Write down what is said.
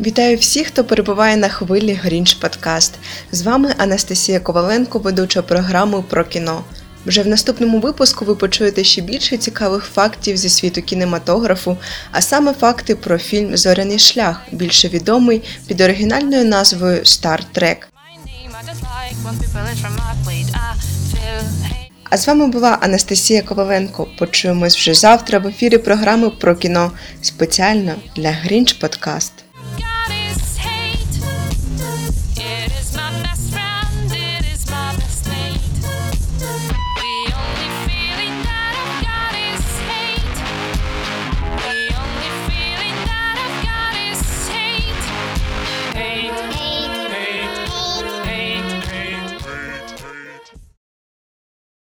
Вітаю всіх, хто перебуває на хвилі Грінч Подкаст. З вами Анастасія Коваленко, ведуча програми про кіно. Вже в наступному випуску ви почуєте ще більше цікавих фактів зі світу кінематографу, а саме факти про фільм Зоряний шлях, більше відомий під оригінальною назвою feel hate. А з вами була Анастасія Коваленко. Почуємось вже завтра в ефірі програми про кіно спеціально для Грінч Подкаст. it.